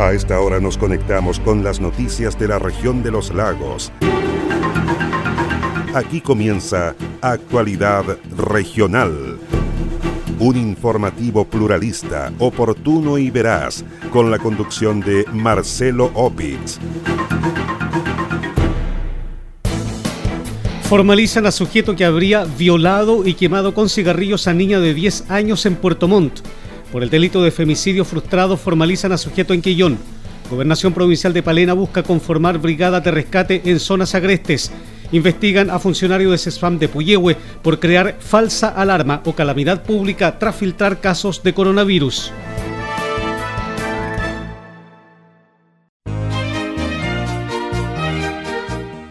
A esta hora nos conectamos con las noticias de la región de los lagos. Aquí comienza Actualidad Regional. Un informativo pluralista, oportuno y veraz, con la conducción de Marcelo Opitz. Formalizan a sujeto que habría violado y quemado con cigarrillos a niña de 10 años en Puerto Montt. Por el delito de femicidio frustrado formalizan a sujeto en Quillón. Gobernación Provincial de Palena busca conformar brigadas de rescate en zonas agrestes. Investigan a funcionario de CESFAM de Puyehue por crear falsa alarma o calamidad pública tras filtrar casos de coronavirus.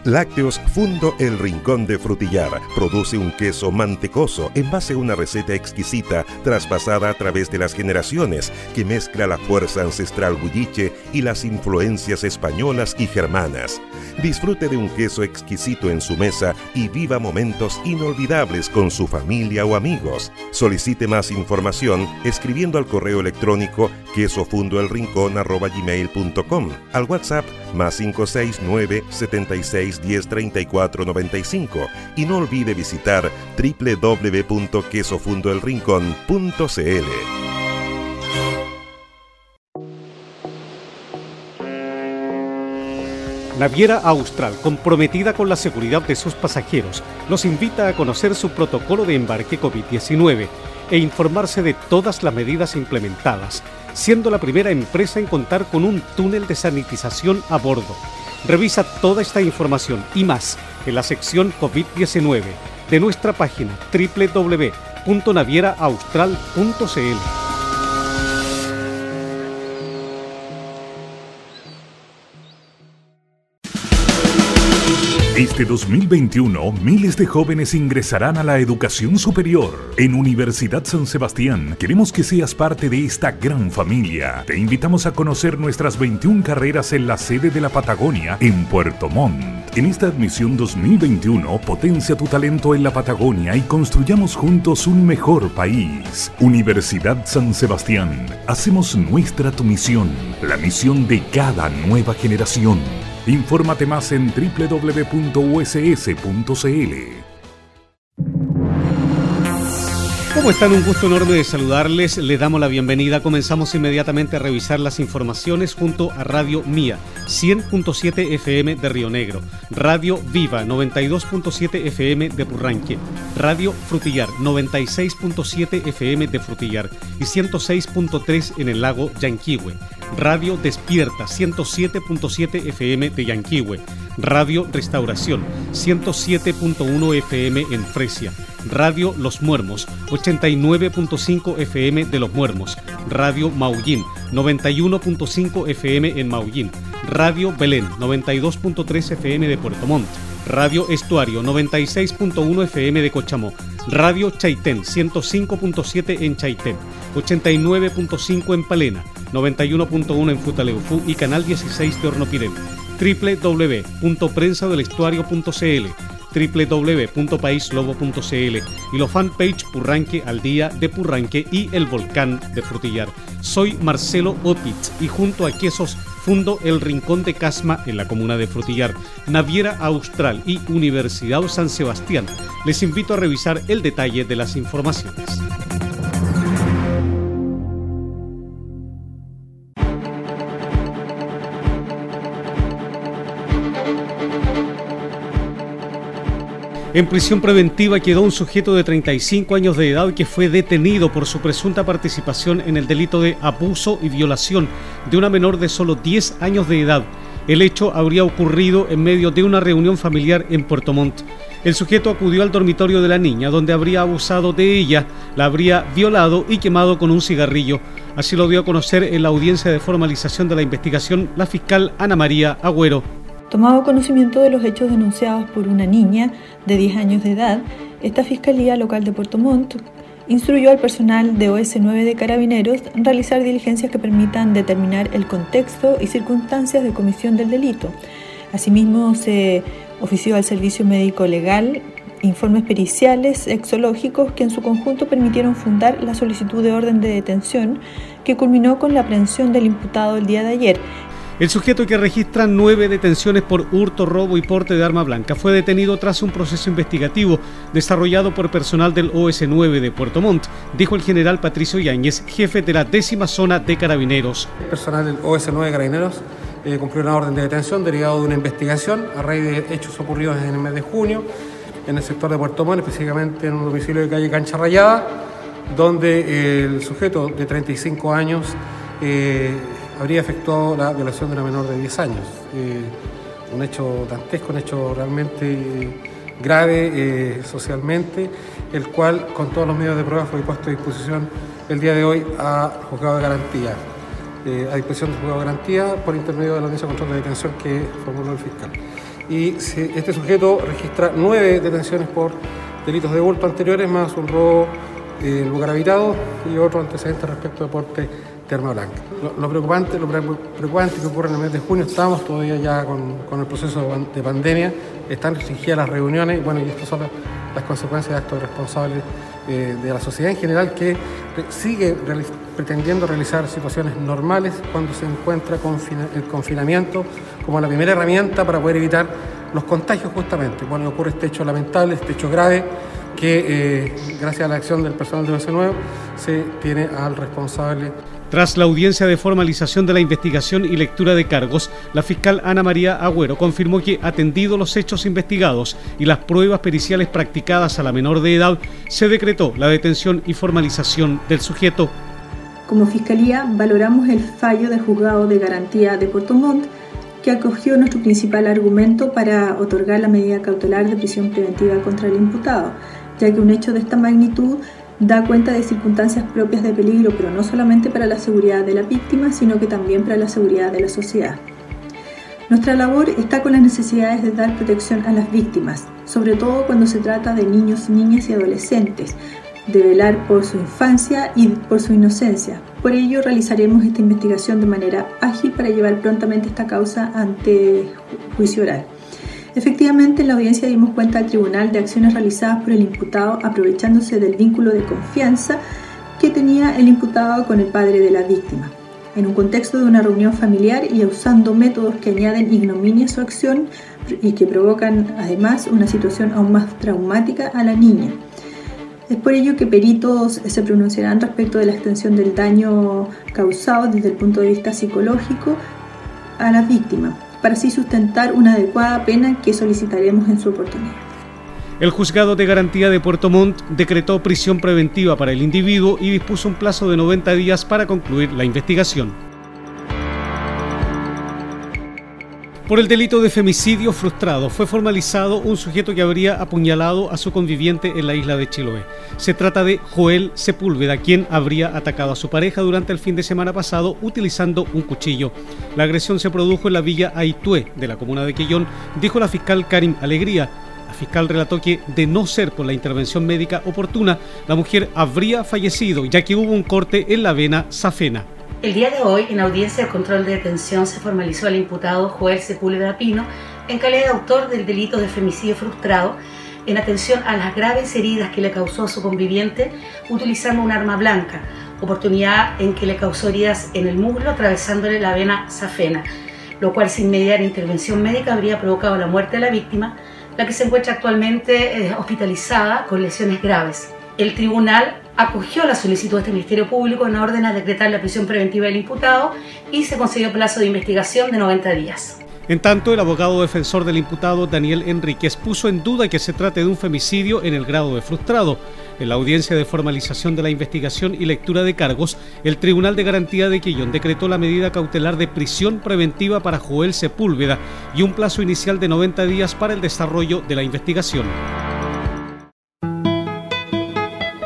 Lácteos Fundo El Rincón de Frutillar produce un queso mantecoso en base a una receta exquisita traspasada a través de las generaciones que mezcla la fuerza ancestral bulliche y las influencias españolas y germanas. Disfrute de un queso exquisito en su mesa y viva momentos inolvidables con su familia o amigos. Solicite más información escribiendo al correo electrónico quesofundoelrincón.com, al WhatsApp más 569 76 10 34 95 y no olvide visitar www.quesofundoelrincón.cl. Naviera Austral, comprometida con la seguridad de sus pasajeros, los invita a conocer su protocolo de embarque COVID-19 e informarse de todas las medidas implementadas, siendo la primera empresa en contar con un túnel de sanitización a bordo. Revisa toda esta información y más en la sección COVID-19 de nuestra página www.navieraaustral.cl. Este 2021, miles de jóvenes ingresarán a la educación superior. En Universidad San Sebastián, queremos que seas parte de esta gran familia. Te invitamos a conocer nuestras 21 carreras en la sede de la Patagonia, en Puerto Montt. En esta admisión 2021, potencia tu talento en la Patagonia y construyamos juntos un mejor país. Universidad San Sebastián, hacemos nuestra tu misión, la misión de cada nueva generación. Infórmate más en www.uss.cl. ¿Cómo están? Un gusto enorme de saludarles. Les damos la bienvenida. Comenzamos inmediatamente a revisar las informaciones junto a Radio Mía, 100.7 FM de Río Negro, Radio Viva, 92.7 FM de Purranque, Radio Frutillar, 96.7 FM de Frutillar y 106.3 en el lago Yanquihue. Radio Despierta 107.7 FM de Yanquihue, Radio Restauración 107.1 FM en Fresia, Radio Los Muermos 89.5 FM de Los Muermos, Radio Maullín 91.5 FM en Maullín, Radio Belén 92.3 FM de Puerto Montt, Radio Estuario 96.1 FM de Cochamó, Radio Chaitén 105.7 en Chaitén, 89.5 en Palena, 91.1 en Futaleufú y Canal 16 de Hornopirén, www.prensadelestuario.cl www.paislobo.cl y los fanpage Purranque al día de Purranque y el volcán de Frutillar. Soy Marcelo Opitz y junto a Quesos fundo el Rincón de Casma en la comuna de Frutillar, Naviera Austral y Universidad San Sebastián. Les invito a revisar el detalle de las informaciones. En prisión preventiva quedó un sujeto de 35 años de edad que fue detenido por su presunta participación en el delito de abuso y violación de una menor de solo 10 años de edad. El hecho habría ocurrido en medio de una reunión familiar en Puerto Montt. El sujeto acudió al dormitorio de la niña, donde habría abusado de ella, la habría violado y quemado con un cigarrillo. Así lo dio a conocer en la audiencia de formalización de la investigación la fiscal Ana María Agüero. Tomado conocimiento de los hechos denunciados por una niña de 10 años de edad, esta Fiscalía Local de Puerto Montt instruyó al personal de OS9 de Carabineros realizar diligencias que permitan determinar el contexto y circunstancias de comisión del delito. Asimismo, se ofició al Servicio Médico Legal informes periciales exológicos que en su conjunto permitieron fundar la solicitud de orden de detención que culminó con la aprehensión del imputado el día de ayer el sujeto que registra nueve detenciones por hurto, robo y porte de arma blanca fue detenido tras un proceso investigativo desarrollado por personal del OS9 de Puerto Montt, dijo el general Patricio Yáñez, jefe de la décima zona de carabineros. El personal del OS9 de carabineros eh, cumplió una orden de detención derivado de una investigación a raíz de hechos ocurridos en el mes de junio en el sector de Puerto Montt, específicamente en un domicilio de calle Cancha Rayada, donde el sujeto de 35 años eh, habría efectuado la violación de una menor de 10 años. Eh, un hecho dantesco, un hecho realmente grave eh, socialmente, el cual con todos los medios de prueba fue puesto a disposición el día de hoy a juzgado de garantía, eh, a disposición del juzgado de garantía por intermedio de la audiencia de control de detención que formuló el fiscal. Y este sujeto registra nueve detenciones por delitos de bulto anteriores, más un robo el lugar habitado y otro antecedente respecto de porte Lo, preocupante, lo preocupante que ocurre en el mes de junio, estamos todavía ya con, el proceso de pandemia, están restringidas las reuniones, bueno, y estas son las, consecuencias de actos responsables eh, de la sociedad en general que sigue pretendiendo realizar situaciones normales cuando se encuentra el confinamiento como la primera herramienta para poder evitar los contagios justamente. Bueno, ocurre este hecho lamentable, este hecho grave, que eh, gracias a la acción del personal de OS Nuevo se tiene al responsable tras la audiencia de formalización de la investigación y lectura de cargos, la fiscal Ana María Agüero confirmó que, atendido los hechos investigados y las pruebas periciales practicadas a la menor de edad, se decretó la detención y formalización del sujeto. Como Fiscalía, valoramos el fallo del juzgado de garantía de Puerto Montt, que acogió nuestro principal argumento para otorgar la medida cautelar de prisión preventiva contra el imputado, ya que un hecho de esta magnitud da cuenta de circunstancias propias de peligro, pero no solamente para la seguridad de la víctima, sino que también para la seguridad de la sociedad. Nuestra labor está con las necesidades de dar protección a las víctimas, sobre todo cuando se trata de niños, niñas y adolescentes, de velar por su infancia y por su inocencia. Por ello realizaremos esta investigación de manera ágil para llevar prontamente esta causa ante juicio oral. Efectivamente, en la audiencia dimos cuenta al tribunal de acciones realizadas por el imputado aprovechándose del vínculo de confianza que tenía el imputado con el padre de la víctima, en un contexto de una reunión familiar y usando métodos que añaden ignominia a su acción y que provocan además una situación aún más traumática a la niña. Es por ello que peritos se pronunciarán respecto de la extensión del daño causado desde el punto de vista psicológico a la víctima para así sustentar una adecuada pena que solicitaremos en su oportunidad. El juzgado de garantía de Puerto Montt decretó prisión preventiva para el individuo y dispuso un plazo de 90 días para concluir la investigación. Por el delito de femicidio frustrado fue formalizado un sujeto que habría apuñalado a su conviviente en la isla de Chiloé. Se trata de Joel Sepúlveda, quien habría atacado a su pareja durante el fin de semana pasado utilizando un cuchillo. La agresión se produjo en la villa Aitué de la comuna de Quillón, dijo la fiscal Karim Alegría. La fiscal relató que, de no ser por la intervención médica oportuna, la mujer habría fallecido, ya que hubo un corte en la vena safena. El día de hoy, en audiencia de control de detención, se formalizó al imputado Joel Sepúlveda Pino en calidad de autor del delito de femicidio frustrado en atención a las graves heridas que le causó a su conviviente utilizando un arma blanca, oportunidad en que le causó heridas en el muslo atravesándole la vena safena, lo cual sin mediar intervención médica habría provocado la muerte de la víctima, la que se encuentra actualmente eh, hospitalizada con lesiones graves. El tribunal acogió la solicitud de este Ministerio Público en orden a decretar la prisión preventiva del imputado y se concedió plazo de investigación de 90 días. En tanto, el abogado defensor del imputado Daniel Enríquez puso en duda que se trate de un femicidio en el grado de frustrado. En la audiencia de formalización de la investigación y lectura de cargos, el Tribunal de Garantía de Quillón decretó la medida cautelar de prisión preventiva para Joel Sepúlveda y un plazo inicial de 90 días para el desarrollo de la investigación.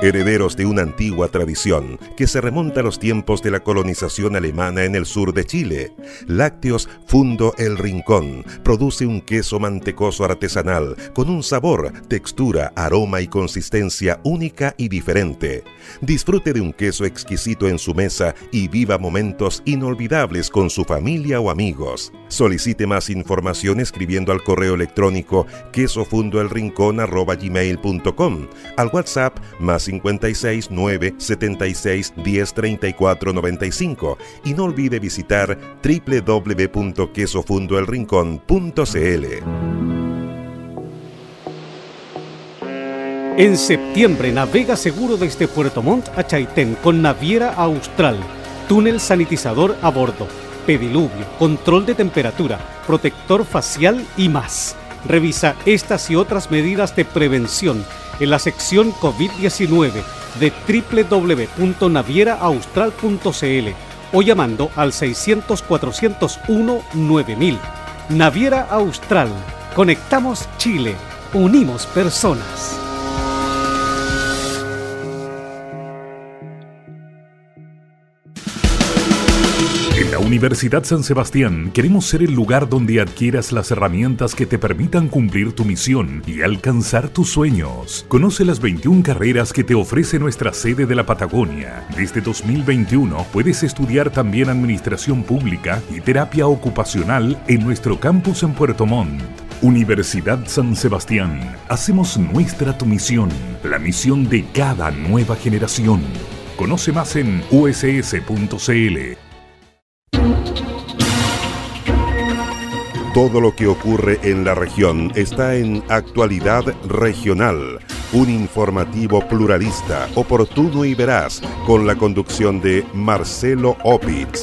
Herederos de una antigua tradición que se remonta a los tiempos de la colonización alemana en el sur de Chile. Lácteos Fundo El Rincón produce un queso mantecoso artesanal con un sabor, textura, aroma y consistencia única y diferente. Disfrute de un queso exquisito en su mesa y viva momentos inolvidables con su familia o amigos. Solicite más información escribiendo al correo electrónico quesofundoelrincón.com, al WhatsApp más 56 9 76 10 34 95 y no olvide visitar www.quesofundoelrincón.cl. En septiembre navega seguro desde Puerto Montt a Chaitén con Naviera Austral, túnel sanitizador a bordo, pediluvio, control de temperatura, protector facial y más. Revisa estas y otras medidas de prevención en la sección COVID-19 de www.navieraaustral.cl o llamando al 600-401-9000. Naviera Austral. Conectamos Chile. Unimos personas. Universidad San Sebastián queremos ser el lugar donde adquieras las herramientas que te permitan cumplir tu misión y alcanzar tus sueños. Conoce las 21 carreras que te ofrece nuestra sede de la Patagonia. Desde 2021 puedes estudiar también Administración Pública y Terapia Ocupacional en nuestro campus en Puerto Montt. Universidad San Sebastián. Hacemos nuestra tu misión, la misión de cada nueva generación. Conoce más en uss.cl. Todo lo que ocurre en la región está en Actualidad Regional, un informativo pluralista, oportuno y veraz, con la conducción de Marcelo Opitz.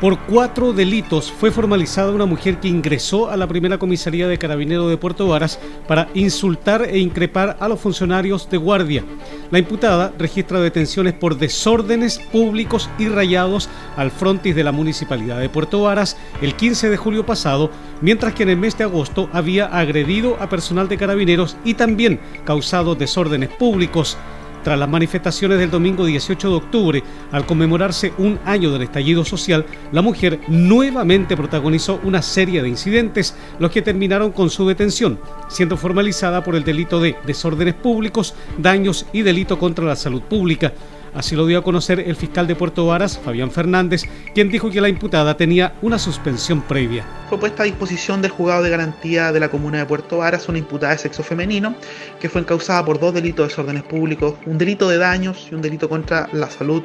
Por cuatro delitos fue formalizada una mujer que ingresó a la primera comisaría de Carabineros de Puerto Varas para insultar e increpar a los funcionarios de guardia. La imputada registra detenciones por desórdenes públicos y rayados al frontis de la municipalidad de Puerto Varas el 15 de julio pasado, mientras que en el mes de agosto había agredido a personal de carabineros y también causado desórdenes públicos. Tras las manifestaciones del domingo 18 de octubre, al conmemorarse un año del estallido social, la mujer nuevamente protagonizó una serie de incidentes, los que terminaron con su detención, siendo formalizada por el delito de desórdenes públicos, daños y delito contra la salud pública. Así lo dio a conocer el fiscal de Puerto Varas, Fabián Fernández, quien dijo que la imputada tenía una suspensión previa. Fue puesta a disposición del juzgado de garantía de la comuna de Puerto Varas una imputada de sexo femenino que fue encausada por dos delitos de desórdenes públicos, un delito de daños y un delito contra la salud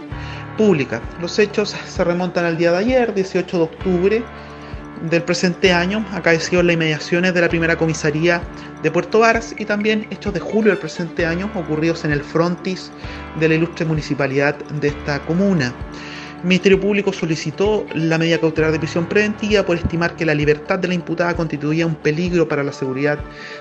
pública. Los hechos se remontan al día de ayer, 18 de octubre, del presente año acaeció en las inmediaciones de la primera comisaría de Puerto Varas y también hechos de julio del presente año ocurridos en el frontis de la ilustre municipalidad de esta comuna. El Ministerio Público solicitó la medida cautelar de prisión preventiva por estimar que la libertad de la imputada constituía un peligro para la seguridad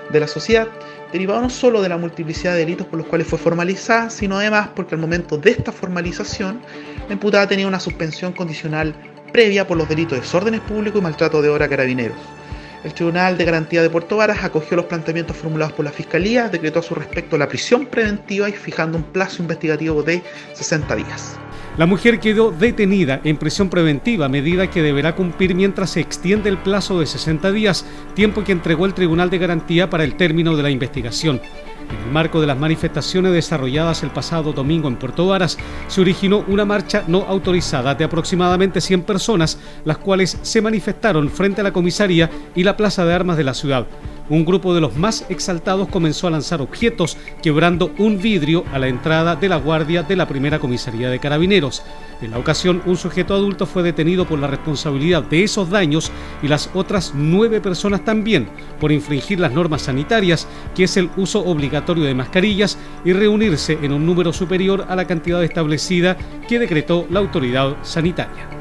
de la sociedad, derivado no solo de la multiplicidad de delitos por los cuales fue formalizada, sino además porque al momento de esta formalización la imputada tenía una suspensión condicional previa por los delitos de desórdenes públicos y maltrato de obra carabineros. El Tribunal de Garantía de Puerto Varas acogió los planteamientos formulados por la Fiscalía, decretó a su respecto la prisión preventiva y fijando un plazo investigativo de 60 días. La mujer quedó detenida en prisión preventiva, medida que deberá cumplir mientras se extiende el plazo de 60 días, tiempo que entregó el Tribunal de Garantía para el término de la investigación. En el marco de las manifestaciones desarrolladas el pasado domingo en Puerto Varas, se originó una marcha no autorizada de aproximadamente 100 personas, las cuales se manifestaron frente a la comisaría y la plaza de armas de la ciudad un grupo de los más exaltados comenzó a lanzar objetos, quebrando un vidrio a la entrada de la guardia de la primera comisaría de carabineros. En la ocasión, un sujeto adulto fue detenido por la responsabilidad de esos daños y las otras nueve personas también por infringir las normas sanitarias, que es el uso obligatorio de mascarillas y reunirse en un número superior a la cantidad establecida que decretó la autoridad sanitaria.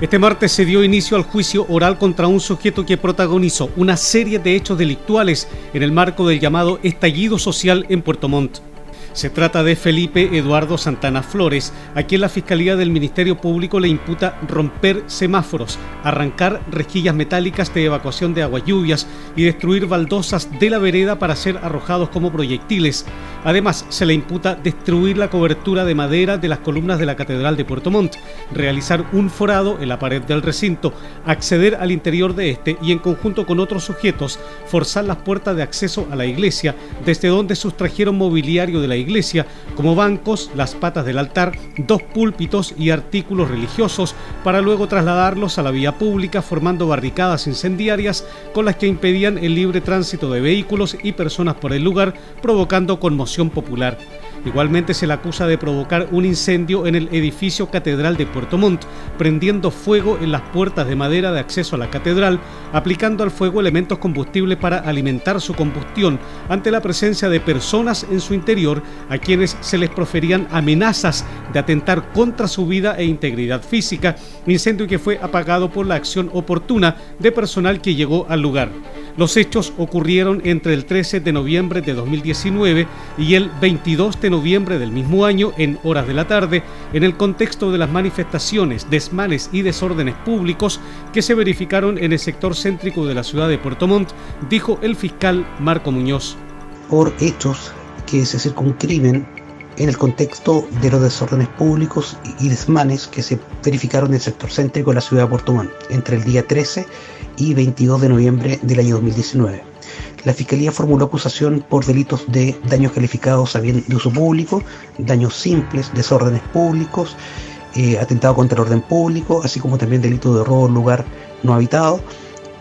Este martes se dio inicio al juicio oral contra un sujeto que protagonizó una serie de hechos delictuales en el marco del llamado estallido social en Puerto Montt. Se trata de Felipe Eduardo Santana Flores, a quien la Fiscalía del Ministerio Público le imputa romper semáforos, arrancar rejillas metálicas de evacuación de agua lluvias y destruir baldosas de la vereda para ser arrojados como proyectiles. Además, se le imputa destruir la cobertura de madera de las columnas de la Catedral de Puerto Montt, realizar un forado en la pared del recinto, acceder al interior de este y en conjunto con otros sujetos forzar las puertas de acceso a la iglesia, desde donde sustrajeron mobiliario de la iglesia, como bancos, las patas del altar, dos púlpitos y artículos religiosos, para luego trasladarlos a la vía pública formando barricadas incendiarias con las que impedían el libre tránsito de vehículos y personas por el lugar, provocando conmoción popular. Igualmente se le acusa de provocar un incendio en el edificio catedral de Puerto Montt, prendiendo fuego en las puertas de madera de acceso a la catedral, aplicando al fuego elementos combustibles para alimentar su combustión ante la presencia de personas en su interior a quienes se les proferían amenazas de atentar contra su vida e integridad física, incendio que fue apagado por la acción oportuna de personal que llegó al lugar. Los hechos ocurrieron entre el 13 de noviembre de 2019 y el 22 de noviembre del mismo año en horas de la tarde en el contexto de las manifestaciones, desmanes y desórdenes públicos que se verificaron en el sector céntrico de la ciudad de Puerto Montt, dijo el fiscal Marco Muñoz. Por hechos que se circunscriben en el contexto de los desórdenes públicos y desmanes que se verificaron en el sector céntrico de la ciudad de Puerto Montt entre el día 13 y 22 de noviembre del año 2019. La Fiscalía formuló acusación por delitos de daños calificados a bien de uso público, daños simples, desórdenes públicos, eh, atentado contra el orden público, así como también delito de robo en lugar no habitado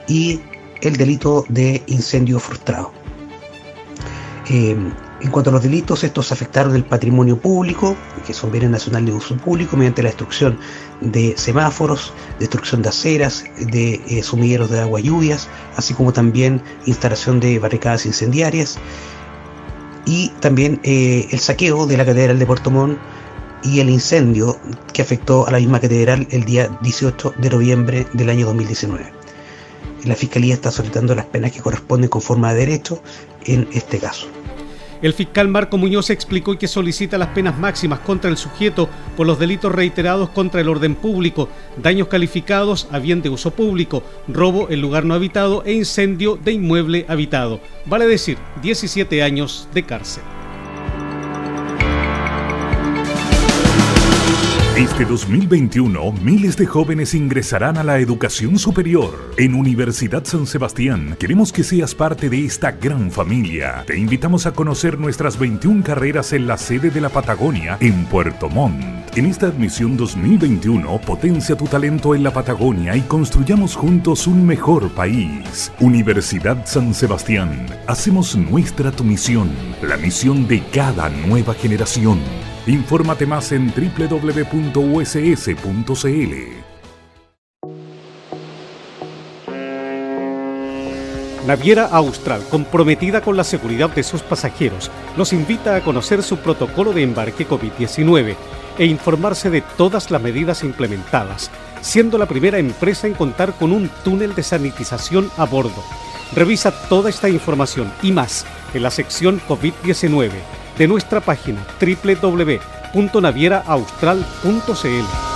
y el delito de incendio frustrado. Eh, en cuanto a los delitos, estos afectaron el patrimonio público, que son bienes nacionales de uso público, mediante la destrucción de semáforos, destrucción de aceras, de eh, sumilleros de agua lluvias, así como también instalación de barricadas incendiarias y también eh, el saqueo de la Catedral de Puerto Montt y el incendio que afectó a la misma catedral el día 18 de noviembre del año 2019. La Fiscalía está solicitando las penas que corresponden con forma de derecho en este caso. El fiscal Marco Muñoz explicó que solicita las penas máximas contra el sujeto por los delitos reiterados contra el orden público, daños calificados a bien de uso público, robo en lugar no habitado e incendio de inmueble habitado. Vale decir, 17 años de cárcel. Este 2021, miles de jóvenes ingresarán a la educación superior. En Universidad San Sebastián, queremos que seas parte de esta gran familia. Te invitamos a conocer nuestras 21 carreras en la sede de la Patagonia, en Puerto Montt. En esta admisión 2021, potencia tu talento en la Patagonia y construyamos juntos un mejor país. Universidad San Sebastián, hacemos nuestra tu misión, la misión de cada nueva generación. Infórmate más en www.uss.cl. Naviera Austral, comprometida con la seguridad de sus pasajeros, los invita a conocer su protocolo de embarque COVID-19 e informarse de todas las medidas implementadas, siendo la primera empresa en contar con un túnel de sanitización a bordo. Revisa toda esta información y más en la sección COVID-19 de nuestra página www.navieraaustral.cl.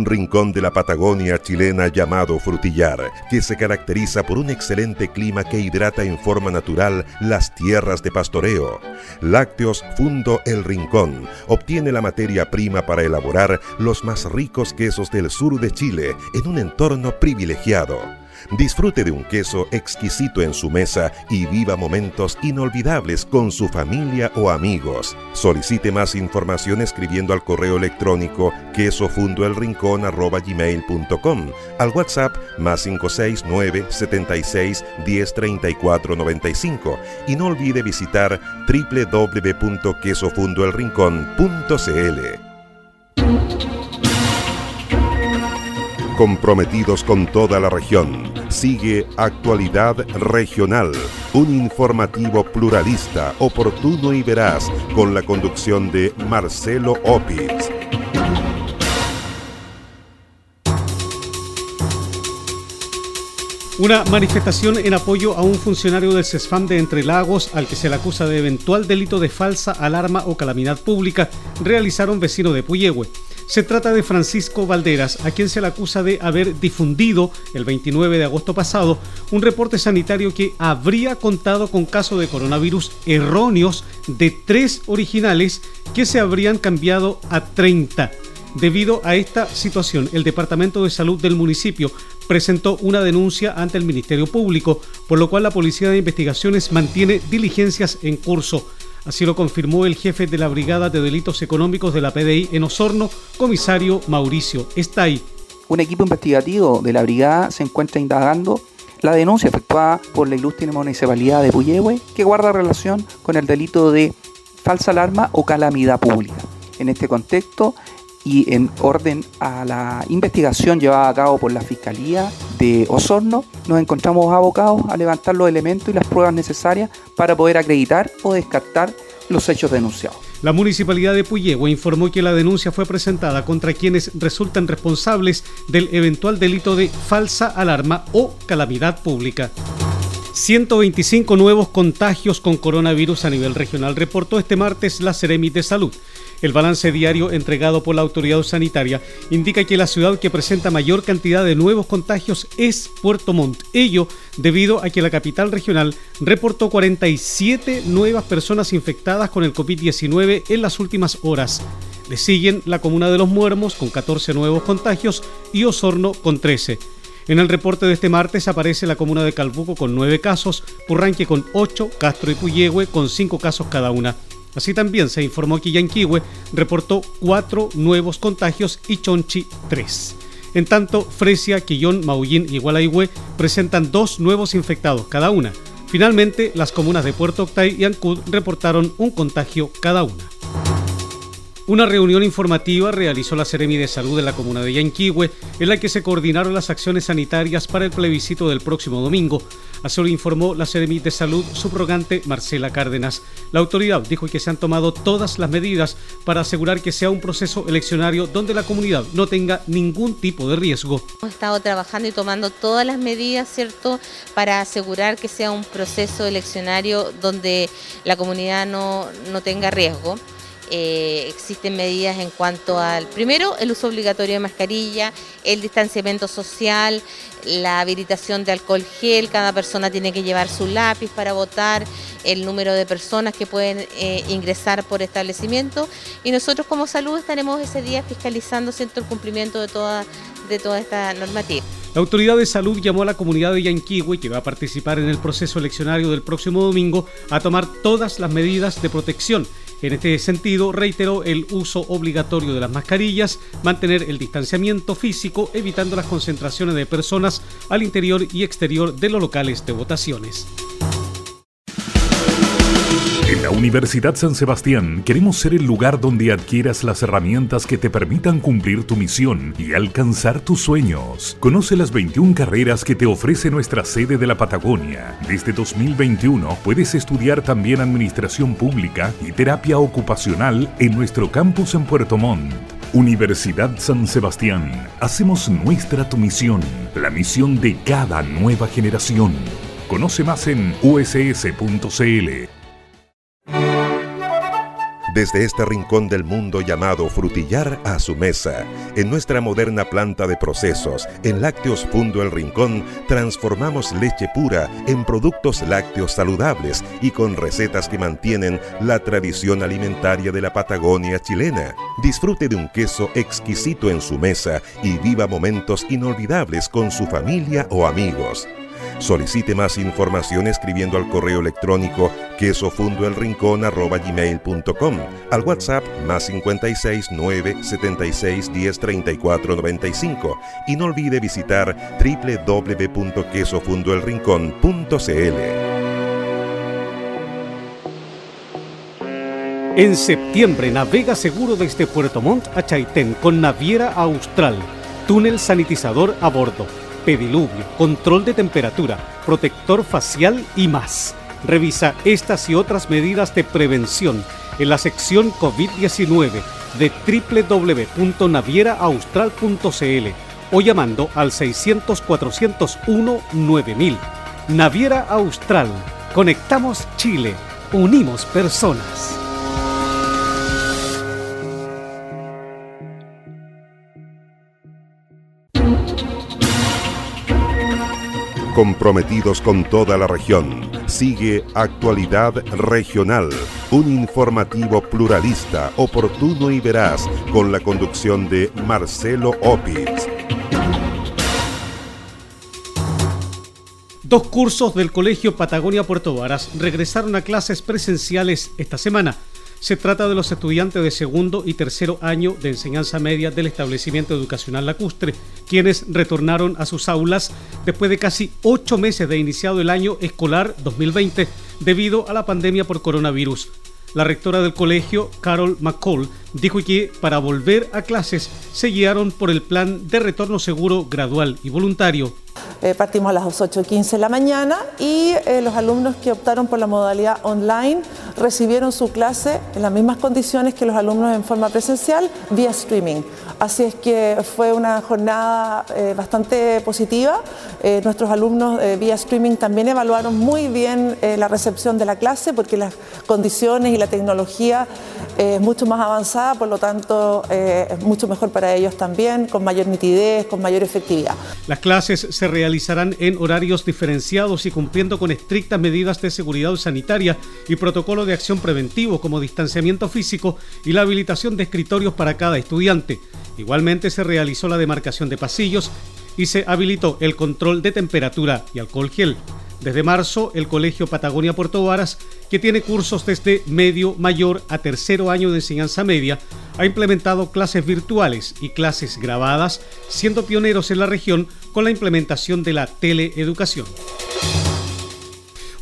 un rincón de la Patagonia chilena llamado Frutillar, que se caracteriza por un excelente clima que hidrata en forma natural las tierras de pastoreo. Lácteos Fundo El Rincón obtiene la materia prima para elaborar los más ricos quesos del sur de Chile en un entorno privilegiado. Disfrute de un queso exquisito en su mesa y viva momentos inolvidables con su familia o amigos. Solicite más información escribiendo al correo electrónico quesofundoelrincón.com, al WhatsApp más 569 76 1034 95 y no olvide visitar www.quesofundoelrincón.cl comprometidos con toda la región. Sigue Actualidad Regional, un informativo pluralista, oportuno y veraz, con la conducción de Marcelo Opitz. Una manifestación en apoyo a un funcionario del CESFAM de Entre Lagos al que se le acusa de eventual delito de falsa alarma o calamidad pública realizaron vecino de Puyehue. Se trata de Francisco Valderas, a quien se le acusa de haber difundido el 29 de agosto pasado un reporte sanitario que habría contado con casos de coronavirus erróneos de tres originales que se habrían cambiado a 30. Debido a esta situación, el Departamento de Salud del municipio presentó una denuncia ante el Ministerio Público, por lo cual la Policía de Investigaciones mantiene diligencias en curso. Así lo confirmó el jefe de la Brigada de Delitos Económicos de la PDI en Osorno, comisario Mauricio ahí. Un equipo investigativo de la brigada se encuentra indagando la denuncia efectuada por la ilustre municipalidad de Puyehue que guarda relación con el delito de falsa alarma o calamidad pública. En este contexto, y en orden a la investigación llevada a cabo por la Fiscalía de Osorno, nos encontramos abocados a levantar los elementos y las pruebas necesarias para poder acreditar o descartar los hechos denunciados. La municipalidad de Puyehue informó que la denuncia fue presentada contra quienes resultan responsables del eventual delito de falsa alarma o calamidad pública. 125 nuevos contagios con coronavirus a nivel regional reportó este martes la Ceremi de Salud. El balance diario entregado por la autoridad sanitaria indica que la ciudad que presenta mayor cantidad de nuevos contagios es Puerto Montt. Ello debido a que la capital regional reportó 47 nuevas personas infectadas con el COVID-19 en las últimas horas. Le siguen la comuna de Los Muermos con 14 nuevos contagios y Osorno con 13. En el reporte de este martes aparece la comuna de Calbuco con 9 casos, Purranque con 8, Castro y Puyehue con 5 casos cada una. Así también se informó que Yanquihue reportó cuatro nuevos contagios y Chonchi tres. En tanto, Fresia, Quillón, Maullín y Gualaihue presentan dos nuevos infectados cada una. Finalmente, las comunas de Puerto Octay y Ancud reportaron un contagio cada una. Una reunión informativa realizó la Seremi de Salud de la comuna de Yanquihue, en la que se coordinaron las acciones sanitarias para el plebiscito del próximo domingo. Así lo informó la Seremi de Salud subrogante Marcela Cárdenas. La autoridad dijo que se han tomado todas las medidas para asegurar que sea un proceso eleccionario donde la comunidad no tenga ningún tipo de riesgo. Hemos estado trabajando y tomando todas las medidas, ¿cierto?, para asegurar que sea un proceso eleccionario donde la comunidad no, no tenga riesgo. Eh, existen medidas en cuanto al, primero, el uso obligatorio de mascarilla, el distanciamiento social, la habilitación de alcohol gel, cada persona tiene que llevar su lápiz para votar, el número de personas que pueden eh, ingresar por establecimiento. Y nosotros como salud estaremos ese día fiscalizando el cumplimiento de toda, de toda esta normativa. La autoridad de salud llamó a la comunidad de Yanquihue, que va a participar en el proceso eleccionario del próximo domingo, a tomar todas las medidas de protección en este sentido, reiteró el uso obligatorio de las mascarillas, mantener el distanciamiento físico, evitando las concentraciones de personas al interior y exterior de los locales de votaciones. La Universidad San Sebastián queremos ser el lugar donde adquieras las herramientas que te permitan cumplir tu misión y alcanzar tus sueños. Conoce las 21 carreras que te ofrece nuestra sede de la Patagonia. Desde 2021 puedes estudiar también Administración Pública y Terapia Ocupacional en nuestro campus en Puerto Montt. Universidad San Sebastián. Hacemos nuestra tu misión, la misión de cada nueva generación. Conoce más en uss.cl. Desde este rincón del mundo llamado Frutillar a su mesa, en nuestra moderna planta de procesos, en Lácteos Fundo El Rincón, transformamos leche pura en productos lácteos saludables y con recetas que mantienen la tradición alimentaria de la Patagonia chilena. Disfrute de un queso exquisito en su mesa y viva momentos inolvidables con su familia o amigos. Solicite más información escribiendo al correo electrónico quesofundoelrincón.com, al WhatsApp más 56 9 76 10 34 95 y no olvide visitar www.quesofundoelrincón.cl. En septiembre navega seguro desde Puerto Montt a Chaitén con Naviera Austral, túnel sanitizador a bordo pediluvio, control de temperatura, protector facial y más. Revisa estas y otras medidas de prevención en la sección COVID-19 de www.navieraaustral.cl o llamando al 600-401-9000. Naviera Austral. Conectamos Chile. Unimos personas. Comprometidos con toda la región. Sigue Actualidad Regional, un informativo pluralista, oportuno y veraz, con la conducción de Marcelo Opitz. Dos cursos del Colegio Patagonia Puerto Varas regresaron a clases presenciales esta semana. Se trata de los estudiantes de segundo y tercero año de enseñanza media del establecimiento educacional lacustre, quienes retornaron a sus aulas después de casi ocho meses de iniciado el año escolar 2020 debido a la pandemia por coronavirus. La rectora del colegio, Carol McCall, dijo que para volver a clases se guiaron por el plan de retorno seguro gradual y voluntario. Eh, partimos a las 8.15 de la mañana y eh, los alumnos que optaron por la modalidad online recibieron su clase en las mismas condiciones que los alumnos en forma presencial vía streaming. Así es que fue una jornada eh, bastante positiva. nuestros alumnos vía streaming también evaluaron muy bien la recepción de la clase porque las condiciones y la tecnología es mucho más avanzada, por lo tanto es mucho mejor para ellos también, con mayor nitidez, con mayor efectividad. Las clases se realizarán en horarios diferenciados y cumpliendo con estrictas medidas de seguridad sanitaria y protocolo de acción preventivo como distanciamiento físico y la habilitación de escritorios para cada estudiante. Igualmente se realizó la demarcación de pasillos y se habilitó el control de temperatura y alcohol gel. Desde marzo, el Colegio Patagonia Puerto Varas, que tiene cursos desde medio, mayor a tercero año de enseñanza media, ha implementado clases virtuales y clases grabadas, siendo pioneros en la región con la implementación de la teleeducación.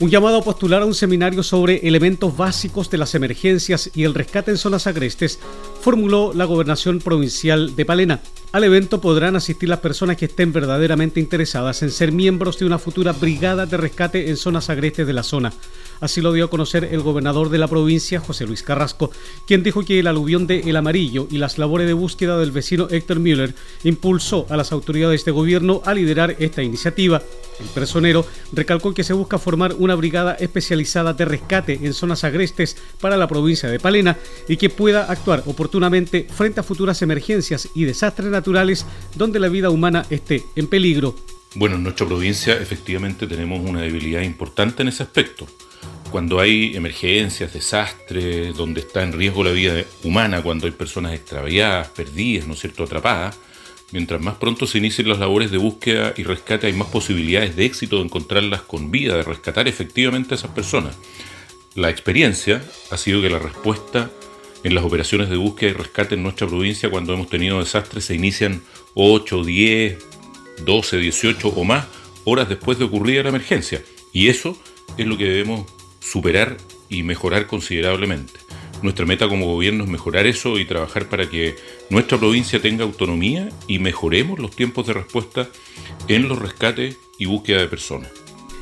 Un llamado a postular a un seminario sobre elementos básicos de las emergencias y el rescate en zonas agrestes formuló la gobernación provincial de Palena. Al evento podrán asistir las personas que estén verdaderamente interesadas en ser miembros de una futura brigada de rescate en zonas agrestes de la zona. Así lo dio a conocer el gobernador de la provincia, José Luis Carrasco, quien dijo que el aluvión de El Amarillo y las labores de búsqueda del vecino Héctor Müller impulsó a las autoridades de gobierno a liderar esta iniciativa. El personero recalcó que se busca formar una brigada especializada de rescate en zonas agrestes para la provincia de Palena y que pueda actuar oportunamente frente a futuras emergencias y desastres naturales donde la vida humana esté en peligro. Bueno, en nuestra provincia efectivamente tenemos una debilidad importante en ese aspecto cuando hay emergencias, desastres, donde está en riesgo la vida humana, cuando hay personas extraviadas, perdidas, ¿no es cierto?, atrapadas, mientras más pronto se inicien las labores de búsqueda y rescate hay más posibilidades de éxito de encontrarlas con vida, de rescatar efectivamente a esas personas. La experiencia ha sido que la respuesta en las operaciones de búsqueda y rescate en nuestra provincia cuando hemos tenido desastres se inician 8, 10, 12, 18 o más horas después de ocurrir la emergencia. Y eso es lo que debemos superar y mejorar considerablemente. Nuestra meta como gobierno es mejorar eso y trabajar para que nuestra provincia tenga autonomía y mejoremos los tiempos de respuesta en los rescates y búsqueda de personas.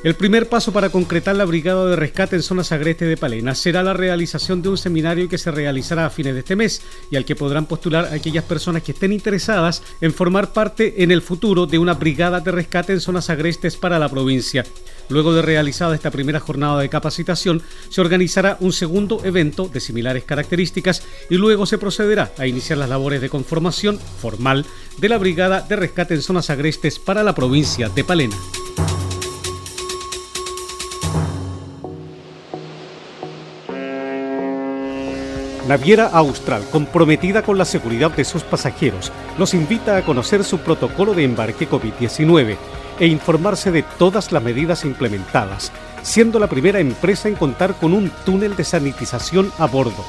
El primer paso para concretar la brigada de rescate en zonas agrestes de Palena será la realización de un seminario que se realizará a fines de este mes y al que podrán postular aquellas personas que estén interesadas en formar parte en el futuro de una brigada de rescate en zonas agrestes para la provincia. Luego de realizada esta primera jornada de capacitación, se organizará un segundo evento de similares características y luego se procederá a iniciar las labores de conformación formal de la Brigada de Rescate en Zonas Agrestes para la provincia de Palena. Naviera Austral, comprometida con la seguridad de sus pasajeros, los invita a conocer su protocolo de embarque COVID-19 e informarse de todas las medidas implementadas, siendo la primera empresa en contar con un túnel de sanitización a bordo.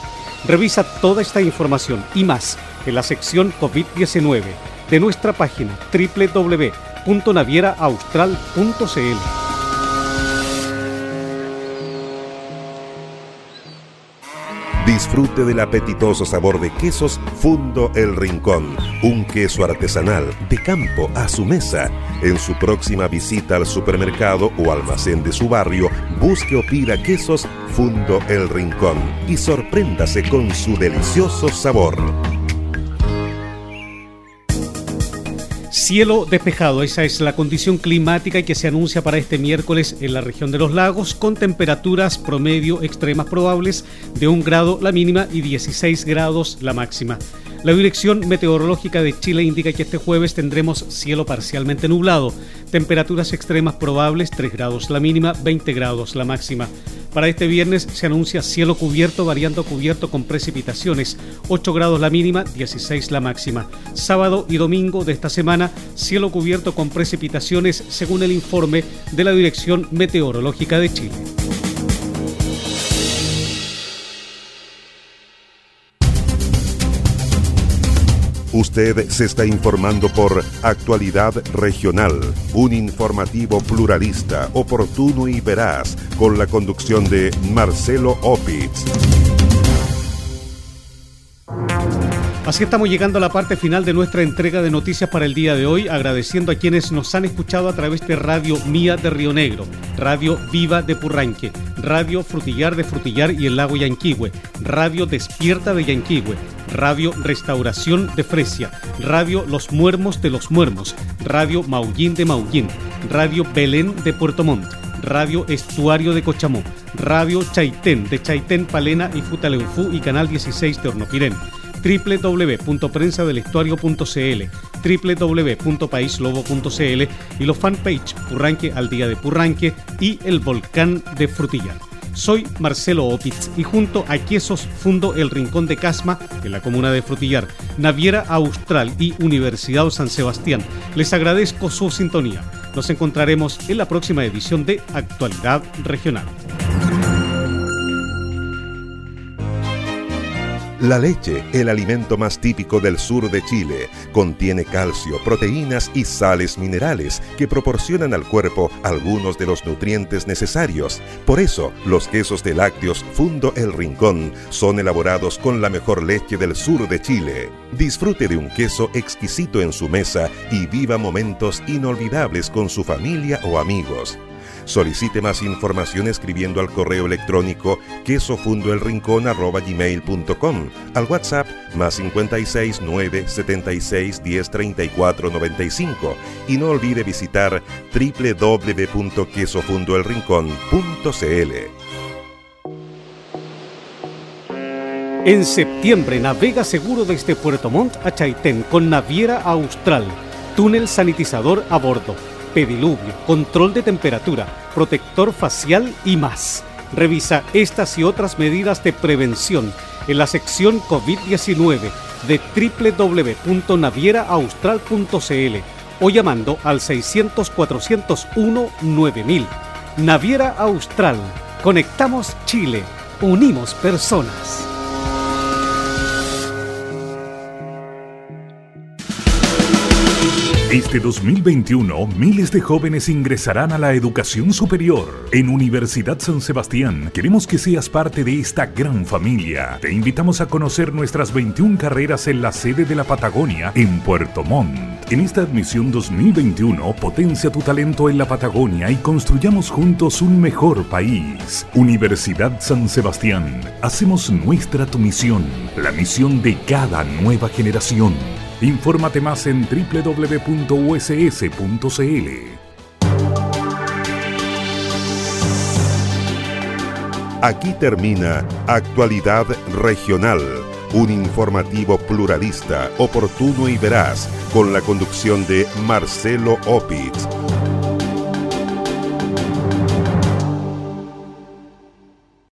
Revisa toda esta información y más en la sección COVID-19 de nuestra página www.navieraaustral.cl. Disfrute del apetitoso sabor de quesos Fundo El Rincón, un queso artesanal de campo a su mesa. En su próxima visita al supermercado o almacén de su barrio, busque o pida quesos Fundo El Rincón y sorpréndase con su delicioso sabor. Cielo despejado, esa es la condición climática que se anuncia para este miércoles en la región de los lagos, con temperaturas promedio extremas probables de 1 grado la mínima y 16 grados la máxima. La Dirección Meteorológica de Chile indica que este jueves tendremos cielo parcialmente nublado, temperaturas extremas probables 3 grados la mínima, 20 grados la máxima. Para este viernes se anuncia cielo cubierto, variando cubierto con precipitaciones, 8 grados la mínima, 16 la máxima. Sábado y domingo de esta semana, cielo cubierto con precipitaciones según el informe de la Dirección Meteorológica de Chile. Usted se está informando por Actualidad Regional, un informativo pluralista, oportuno y veraz, con la conducción de Marcelo Opitz. Así estamos llegando a la parte final de nuestra entrega de noticias para el día de hoy, agradeciendo a quienes nos han escuchado a través de Radio Mía de Río Negro, Radio Viva de Purranque, Radio Frutillar de Frutillar y el Lago Yanquihue, Radio Despierta de Yanquihue, Radio Restauración de Fresia, Radio Los Muermos de Los Muermos, Radio Maullín de Maullín, Radio Belén de Puerto Montt, Radio Estuario de Cochamó, Radio Chaitén de Chaitén, Palena y Futaleufú y Canal 16 de Hornopirén www.prensadelestuario.cl, www.paislobo.cl y los fanpage Purranque al Día de Purranque y El Volcán de Frutillar. Soy Marcelo Opitz y junto a Quesos fundo el Rincón de Casma en la comuna de Frutillar, Naviera Austral y Universidad San Sebastián. Les agradezco su sintonía. Nos encontraremos en la próxima edición de Actualidad Regional. La leche, el alimento más típico del sur de Chile, contiene calcio, proteínas y sales minerales que proporcionan al cuerpo algunos de los nutrientes necesarios. Por eso, los quesos de lácteos Fundo El Rincón son elaborados con la mejor leche del sur de Chile. Disfrute de un queso exquisito en su mesa y viva momentos inolvidables con su familia o amigos. Solicite más información escribiendo al correo electrónico quesofundoelrincón.com, al WhatsApp más 56 9 76 10 34 95 y no olvide visitar www.quesofundoelrincón.cl. En septiembre navega seguro desde Puerto Montt a Chaitén con Naviera Austral, túnel sanitizador a bordo pediluvio, control de temperatura, protector facial y más. Revisa estas y otras medidas de prevención en la sección COVID-19 de www.navieraaustral.cl o llamando al 600-401-9000. Naviera Austral. Conectamos Chile. Unimos personas. Este 2021, miles de jóvenes ingresarán a la educación superior. En Universidad San Sebastián, queremos que seas parte de esta gran familia. Te invitamos a conocer nuestras 21 carreras en la sede de la Patagonia, en Puerto Montt. En esta admisión 2021, potencia tu talento en la Patagonia y construyamos juntos un mejor país. Universidad San Sebastián, hacemos nuestra tu misión, la misión de cada nueva generación. Infórmate más en www.uss.cl. Aquí termina Actualidad Regional, un informativo pluralista, oportuno y veraz, con la conducción de Marcelo Opitz